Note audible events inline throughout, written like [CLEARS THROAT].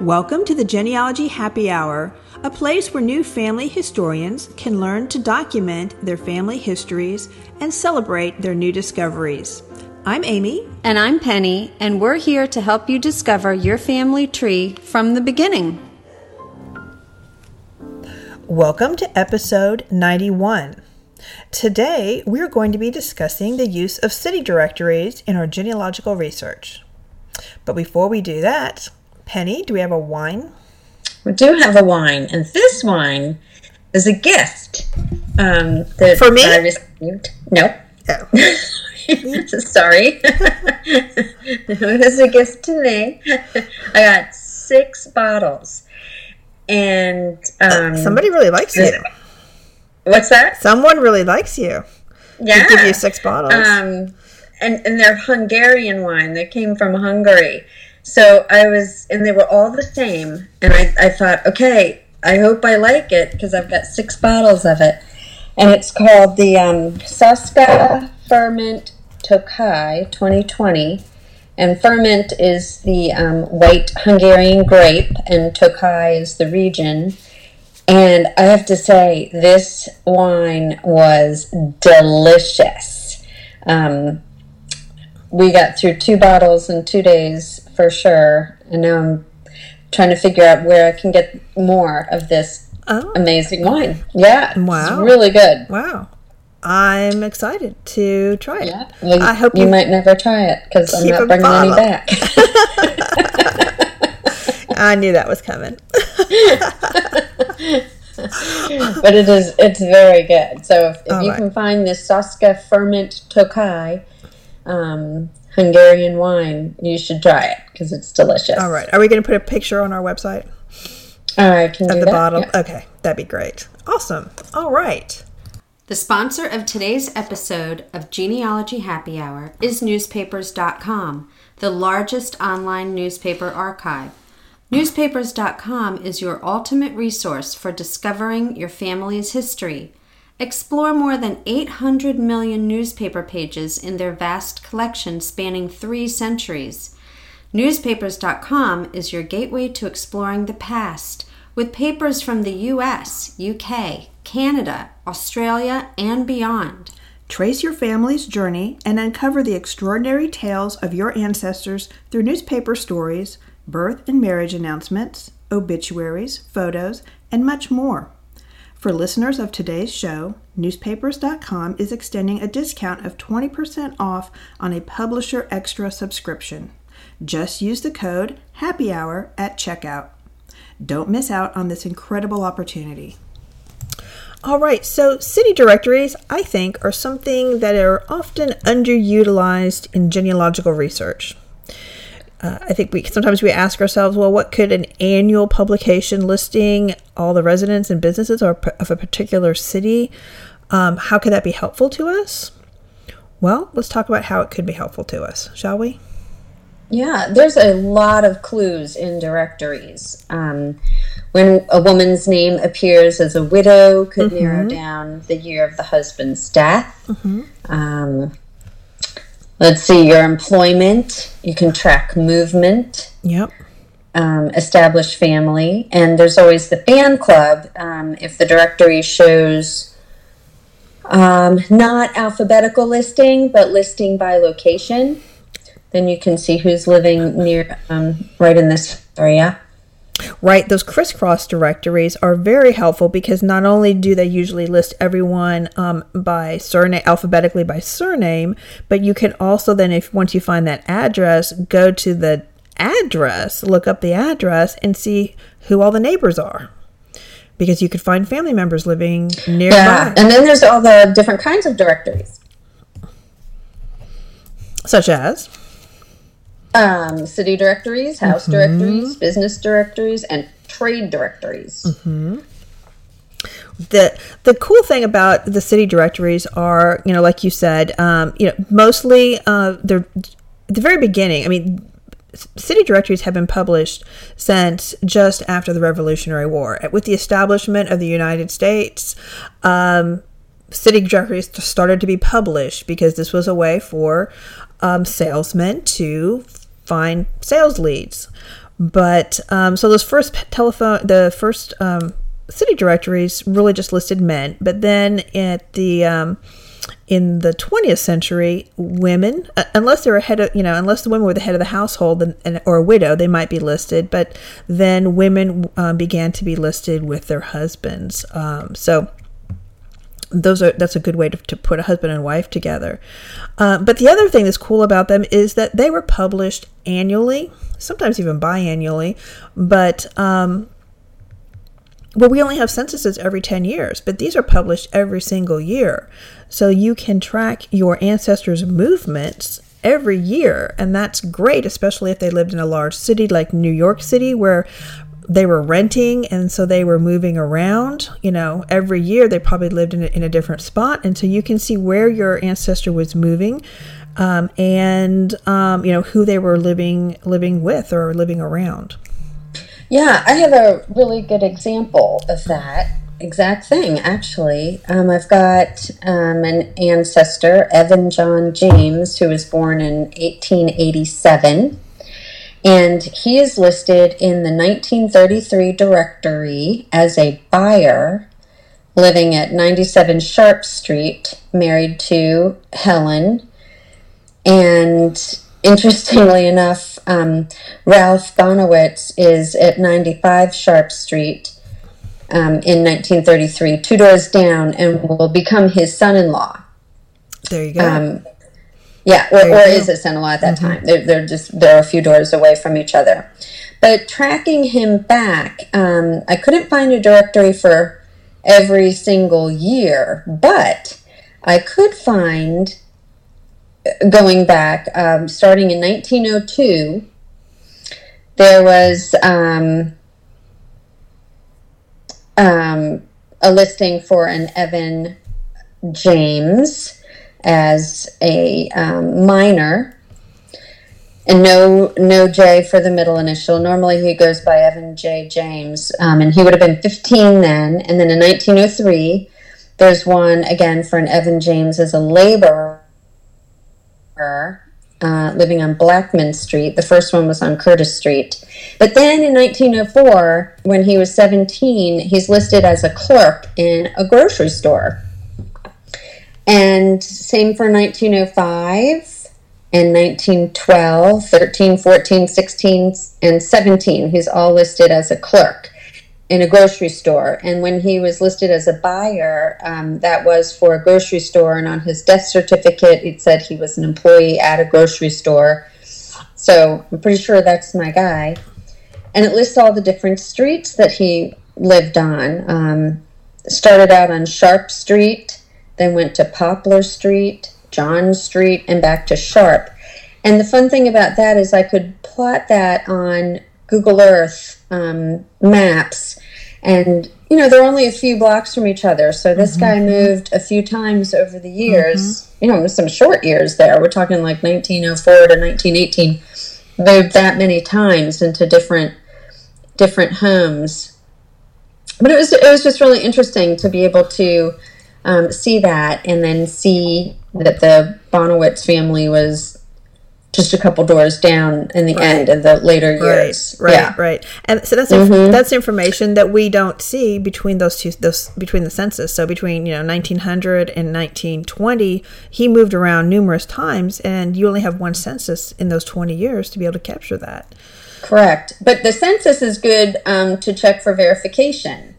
Welcome to the Genealogy Happy Hour, a place where new family historians can learn to document their family histories and celebrate their new discoveries. I'm Amy. And I'm Penny, and we're here to help you discover your family tree from the beginning. Welcome to episode 91. Today, we're going to be discussing the use of city directories in our genealogical research. But before we do that, Penny, do we have a wine? We do have a wine, and this wine is a gift um, that For me? I received. No. Oh. [LAUGHS] Sorry. [LAUGHS] it is a gift to me. I got six bottles. And um, Somebody really likes you. what's that? Someone really likes you. Yeah. Give you six bottles. Um, and, and they're Hungarian wine. They came from Hungary. So I was, and they were all the same. And I, I thought, okay, I hope I like it because I've got six bottles of it. And it's called the um, Saska Furmint Tokai 2020. And Furmint is the um, white Hungarian grape, and Tokai is the region. And I have to say, this wine was delicious. Um, we got through two bottles in two days for sure. And now I'm trying to figure out where I can get more of this oh, amazing wine. Yeah. Wow. It's really good. wow. I'm excited to try it. Yeah. Well, I hope you, you- might never try it because I'm not bringing any back. [LAUGHS] I knew that was coming. [LAUGHS] but it is it's very good. So if, if you right. can find this Saska Furmint Tokai um, Hungarian wine, you should try it because it's delicious. All right. Are we going to put a picture on our website I can do of the that. bottle? Yeah. Okay. That'd be great. Awesome. All right. The sponsor of today's episode of Genealogy Happy Hour is Newspapers.com, the largest online newspaper archive. Newspapers.com is your ultimate resource for discovering your family's history. Explore more than 800 million newspaper pages in their vast collection spanning three centuries. Newspapers.com is your gateway to exploring the past with papers from the US, UK, Canada, Australia, and beyond. Trace your family's journey and uncover the extraordinary tales of your ancestors through newspaper stories, birth and marriage announcements, obituaries, photos, and much more. For listeners of today's show, newspapers.com is extending a discount of 20% off on a Publisher Extra subscription. Just use the code HAPPY HOUR at checkout. Don't miss out on this incredible opportunity. All right, so city directories, I think, are something that are often underutilized in genealogical research. Uh, I think we sometimes we ask ourselves, well, what could an annual publication listing all the residents and businesses or of a particular city? Um, how could that be helpful to us? Well, let's talk about how it could be helpful to us, shall we? Yeah, there's a lot of clues in directories. Um, when a woman's name appears as a widow, could narrow down the year of the husband's death. Um, let's see, your employment. You can track movement, Yep. um, establish family, and there's always the fan club. Um, if the directory shows um, not alphabetical listing, but listing by location, then you can see who's living near, um, right in this area. Right, those crisscross directories are very helpful because not only do they usually list everyone um, by surname alphabetically by surname, but you can also then, if once you find that address, go to the address, look up the address, and see who all the neighbors are, because you could find family members living nearby. Yeah, and then there's all the different kinds of directories. such as Um, city directories, house directories, business directories, and trade directories. the the cool thing about the city directories are you know like you said um, you know mostly uh, they're at the very beginning i mean city directories have been published since just after the revolutionary war. With the establishment of the united states um, city directories started to be published because this was a way for um, salesmen to find sales leads. But um, so those first telephone, the first um, city directories really just listed men. But then at the um, in the 20th century, women, unless they're a head of, you know, unless the women were the head of the household and, and or a widow, they might be listed. But then women um, began to be listed with their husbands. Um, so those are that's a good way to, to put a husband and wife together. Uh, but the other thing that's cool about them is that they were published annually, sometimes even biannually. But um, well, we only have censuses every 10 years, but these are published every single year. So you can track your ancestors' movements every year. And that's great, especially if they lived in a large city like New York City, where they were renting and so they were moving around. You know, every year they probably lived in a, in a different spot. And so you can see where your ancestor was moving. Um, and um, you know who they were living living with or living around. Yeah, I have a really good example of that exact thing, actually. Um, I've got um, an ancestor, Evan John James, who was born in 1887. And he is listed in the 1933 directory as a buyer living at 97 Sharp Street, married to Helen. And interestingly enough, um, Ralph Bonowitz is at 95 Sharp Street um, in 1933, two doors down, and will become his son in law. There you go. Um, yeah, or, or is it son-in-law at that mm-hmm. time? They're, they're just they're a few doors away from each other. But tracking him back, um, I couldn't find a directory for every single year, but I could find going back, um, starting in 1902, there was um, um, a listing for an Evan James as a um, miner. And no, no J for the middle initial. Normally he goes by Evan J. James, um, and he would have been 15 then. And then in 1903, there's one again for an Evan James as a laborer uh, living on Blackman Street. The first one was on Curtis Street. But then in 1904, when he was 17, he's listed as a clerk in a grocery store. And same for 1905 and 1912, 13, 14, 16, and 17. He's all listed as a clerk in a grocery store. And when he was listed as a buyer, um, that was for a grocery store. And on his death certificate, it said he was an employee at a grocery store. So I'm pretty sure that's my guy. And it lists all the different streets that he lived on. Um, started out on Sharp Street, then went to Poplar Street, John Street, and back to Sharp. And the fun thing about that is I could plot that on Google Earth um, maps, and you know they're only a few blocks from each other. So this mm-hmm. guy moved a few times over the years. Mm-hmm. You know, some short years there. We're talking like 1904 to 1918. Moved that many times into different different homes. But it was it was just really interesting to be able to um, see that and then see that the Bonowitz family was just a couple doors down in the right. end of the later years. Right, right, yeah. right. And so that's mm-hmm. that's information that we don't see between those two those between the census. So between you know 1900 and 1920, he moved around numerous times, and you only have one census in those 20 years to be able to capture that. Correct, but the census is good um, to check for verification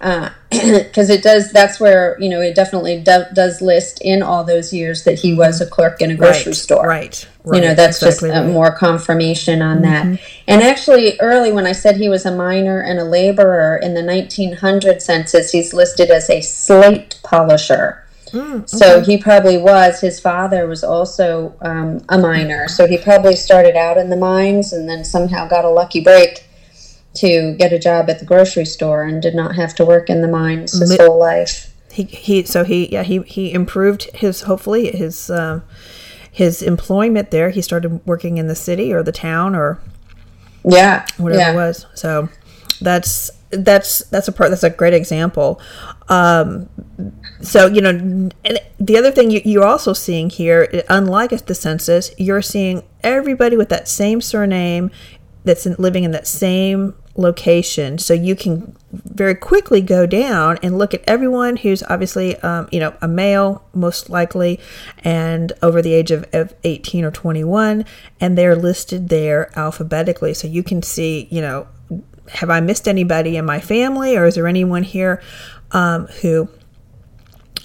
because uh, [CLEARS THROAT] it does that's where you know it definitely do, does list in all those years that he was a clerk in a grocery right, store right, right you know that's exactly just right. more confirmation on mm-hmm. that and actually early when i said he was a miner and a laborer in the 1900 census he's listed as a slate polisher mm, okay. so he probably was his father was also um, a miner so he probably started out in the mines and then somehow got a lucky break to get a job at the grocery store and did not have to work in the mines his whole life. He, he so he yeah he he improved his hopefully his um, his employment there. He started working in the city or the town or yeah whatever yeah. it was. So that's that's that's a part that's a great example. Um, so you know, and the other thing you, you're also seeing here, unlike the census, you're seeing everybody with that same surname that's in, living in that same location so you can very quickly go down and look at everyone who's obviously um, you know a male most likely and over the age of, of 18 or 21 and they're listed there alphabetically so you can see you know have i missed anybody in my family or is there anyone here um, who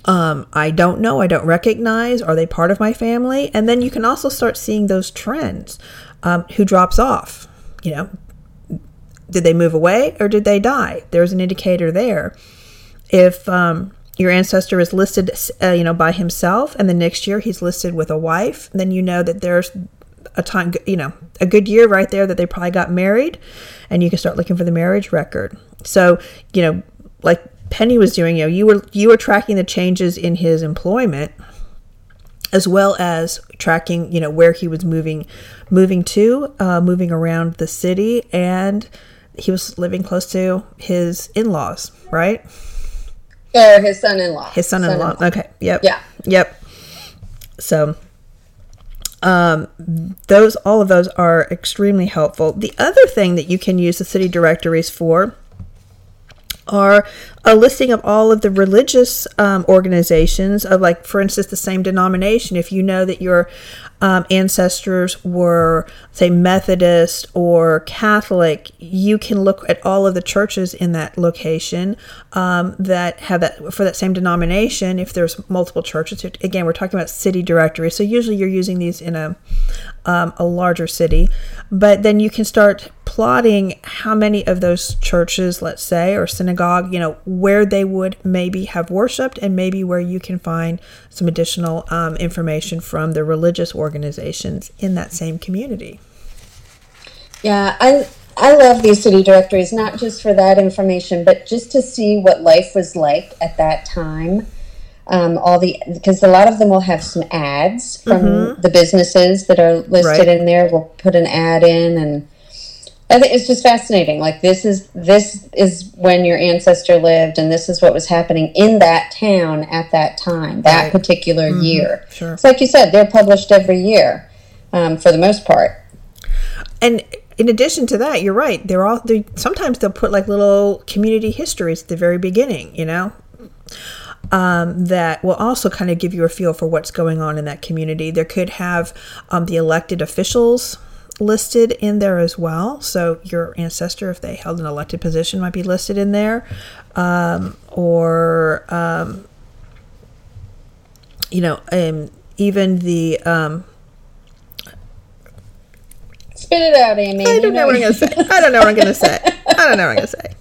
um, I don't know, I don't recognize. Are they part of my family? And then you can also start seeing those trends. Um, who drops off? You know, did they move away or did they die? There's an indicator there. If um, your ancestor is listed, uh, you know, by himself, and the next year he's listed with a wife, then you know that there's a time, you know, a good year right there that they probably got married, and you can start looking for the marriage record. So, you know, like Penny was doing, you know, you were you were tracking the changes in his employment as well as tracking, you know, where he was moving moving to, uh, moving around the city and he was living close to his in-laws, right? Or his son-in-law. His son-in-law. son-in-law. Okay. Yep. Yeah. Yep. So um, those all of those are extremely helpful. The other thing that you can use the city directories for are a listing of all of the religious um, organizations of like for instance the same denomination. If you know that your um, ancestors were say methodist or catholic you can look at all of the churches in that location um, that have that for that same denomination if there's multiple churches. Again we're talking about city directory. So usually you're using these in a um, a larger city. But then you can start plotting how many of those churches let's say or synagogue you know where they would maybe have worshiped and maybe where you can find some additional um, information from the religious organizations in that same community. Yeah, I I love these city directories not just for that information, but just to see what life was like at that time. Um, all the because a lot of them will have some ads from mm-hmm. the businesses that are listed right. in there. We'll put an ad in and I think it's just fascinating. Like this is this is when your ancestor lived, and this is what was happening in that town at that time, that right. particular mm-hmm. year. Sure. It's like you said, they're published every year, um, for the most part. And in addition to that, you're right. They're all they sometimes they'll put like little community histories at the very beginning. You know. Um, that will also kind of give you a feel for what's going on in that community. There could have um, the elected officials listed in there as well. So your ancestor, if they held an elected position, might be listed in there, um, or um, you know, um, even the. Um, Spit it out, Amy. I don't know, know what I'm going to say. I don't know what I'm going to say. I don't know what I'm to say.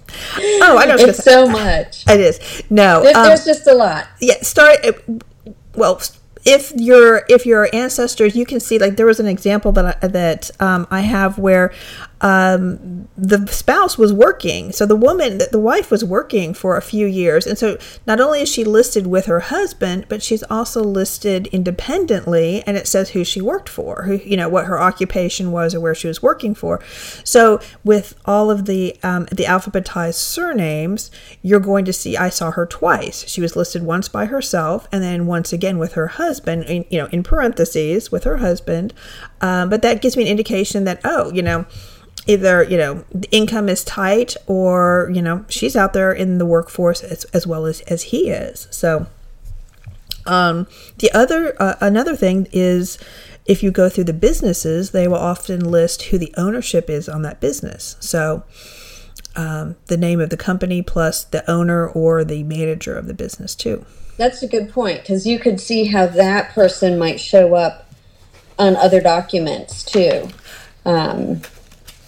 Oh, I know. It's so much. It is. No, there, there's um, just a lot. Yeah. Start. Well, if your if your ancestors, you can see like there was an example that I, that um, I have where um, the spouse was working. So the woman, the wife was working for a few years. And so not only is she listed with her husband, but she's also listed independently and it says who she worked for, who, you know, what her occupation was or where she was working for. So with all of the, um, the alphabetized surnames, you're going to see, I saw her twice. She was listed once by herself and then once again with her husband, in, you know, in parentheses with her husband. Um, but that gives me an indication that, oh, you know, either you know the income is tight or you know she's out there in the workforce as, as well as as he is. So um, the other uh, another thing is if you go through the businesses they will often list who the ownership is on that business. So um, the name of the company plus the owner or the manager of the business too. That's a good point because you could see how that person might show up on other documents too. Um,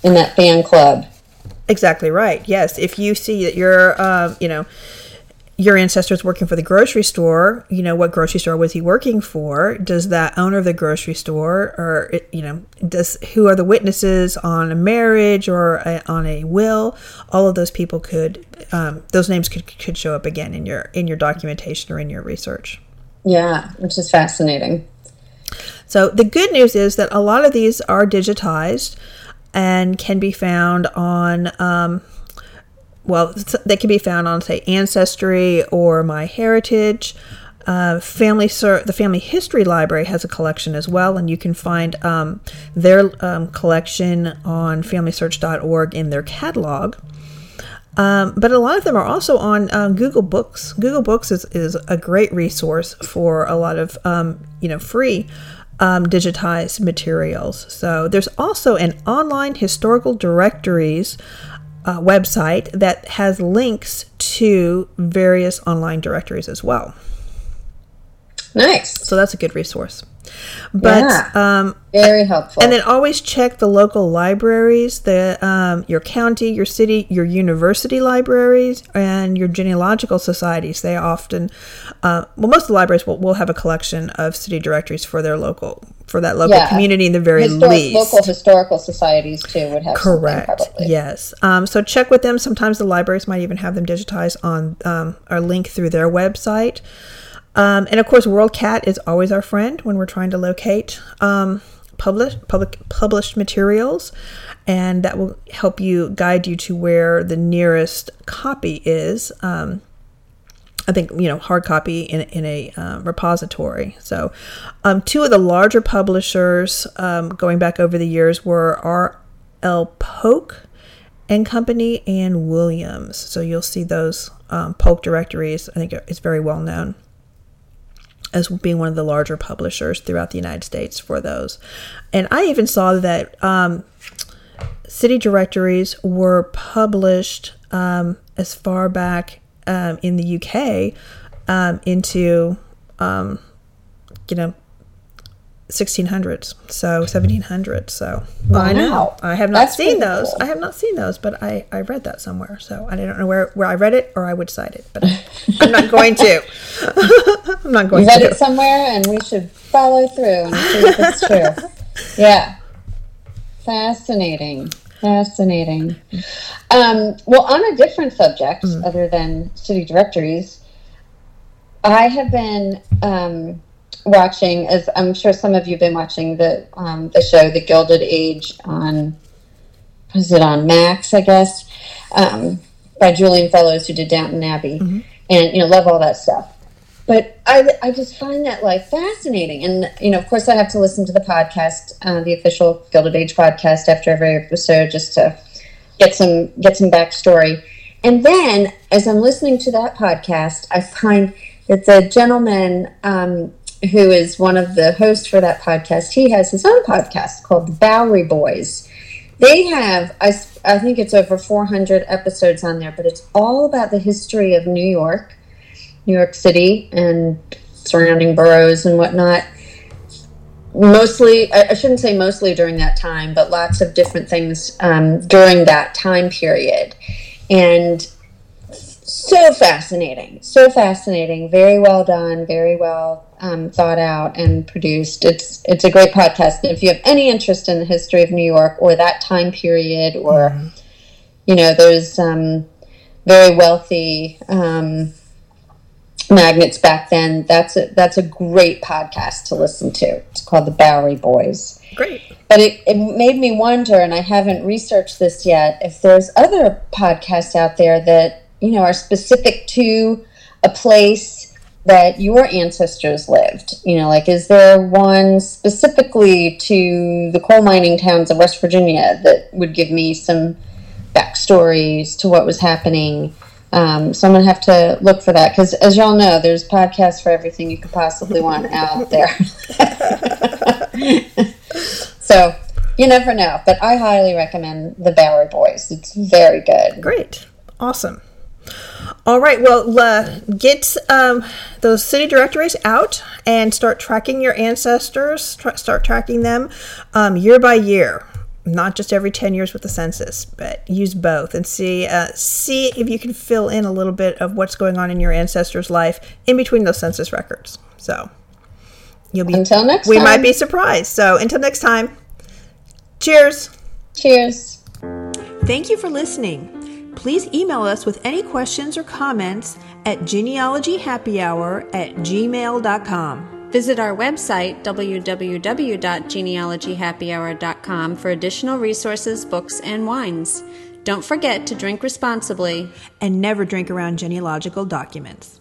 in that fan club. Exactly right. Yes, if you see that your, uh, you know, your ancestors working for the grocery store, you know, what grocery store was he working for? Does that owner of the grocery store, or you know, does who are the witnesses on a marriage or a, on a will? All of those people could, um, those names could could show up again in your in your documentation or in your research. Yeah, which is fascinating. So the good news is that a lot of these are digitized and can be found on. Um, well, they can be found on, say, Ancestry or MyHeritage. Uh, family Ser- the Family History Library has a collection as well, and you can find um, their um, collection on FamilySearch.org in their catalog. Um, but a lot of them are also on um, Google Books. Google Books is, is a great resource for a lot of um, you know free um, digitized materials. So there's also an online historical directories uh, website that has links to various online directories as well. Nice. So that's a good resource. But Yeah. um, Very helpful. and then always check the local libraries, the um, your county, your city, your university libraries, and your genealogical societies. They often, uh, well, most of the libraries will, will have a collection of city directories for their local for that local Yeah. community in the very Histor- least. local historical societies too would have Correct. probably. Yes. Um, so check with them. Sometimes the libraries might even have them digitized on um, or link through their website. Um, and of course, WorldCat is always our friend when we're trying to locate um, published public published materials, and that will help you guide you to where the nearest copy is. Um, I think you know hard copy in in a uh, repository. So, um, two of the larger publishers um, going back over the years were R. L. Polk and Company and Williams. So you'll see those um, Polk directories. I think it's very well known as being one of the larger publishers throughout the United States for those. And I even saw that um, city directories were published um, as far back um, in the UK um, into, um, you know, 1600s, so 1700s. So I know I have not That's seen those. cool. I have not seen those, but I, I read that somewhere. So I don't know where, where I read it or I would cite it, but [LAUGHS] I'm not going to. [LAUGHS] I'm not going You read to. it somewhere, and we should follow through and see if it's true. [LAUGHS] Yeah. Fascinating. Fascinating. Um, well, on a different subject, other than city directories, I have been um, watching, as I'm sure some of you have been watching, the um, the show The Gilded Age on, was it on Max, I guess, um, by Julian Fellowes, who did Downton Abbey, and you know, love all that stuff. But I, I just find that like fascinating. And you know of course i have to listen to the podcast uh, the official gilded age podcast after every episode just to get some get some backstory. And then as i'm listening to that podcast i find that the gentleman um, who is one of the hosts for that podcast he has his own podcast called the bowery boys they have I think it's over 400 episodes on there but it's all about the history of new york New York City and surrounding boroughs and whatnot. Mostly, I I shouldn't say mostly during that time, but lots of different things um, during that time period. And so fascinating, so fascinating, very well done, very well um, thought out and produced. It's it's a great podcast. And if you have any interest in the history of New York or that time period, or you know those um, very wealthy um, magnets back then, that's a that's a great podcast to listen to. It's called the Bowery Boys. Great. But it, it made me wonder, and I haven't researched this yet, if there's other podcasts out there that, you know, are specific to a place that your ancestors lived. You know, like is there one specifically to the coal mining towns of West Virginia that would give me some backstories to what was happening? Um, so I'm gonna have to look for that because, as y'all know, there's podcasts for everything you could possibly want out there. [LAUGHS] so you never know, but I highly recommend the Bowery Boys. It's very good. Great. Awesome. All right. Well, uh, get um, those city directories out and start tracking your ancestors. Tra- start tracking them um, year by year, not just every ten years with the census, but use both and see uh, see if you can fill in a little bit of what's going on in your ancestors' life in between those census records. So you'll be Until next we time. might be surprised. So until next time, cheers. Cheers. Thank you for listening. Please email us with any questions or comments at genealogyhappyhour at gmail.com. Visit our website, www.genealogyhappyhour.com, for additional resources, books, and wines. Don't forget to drink responsibly. And never drink around genealogical documents.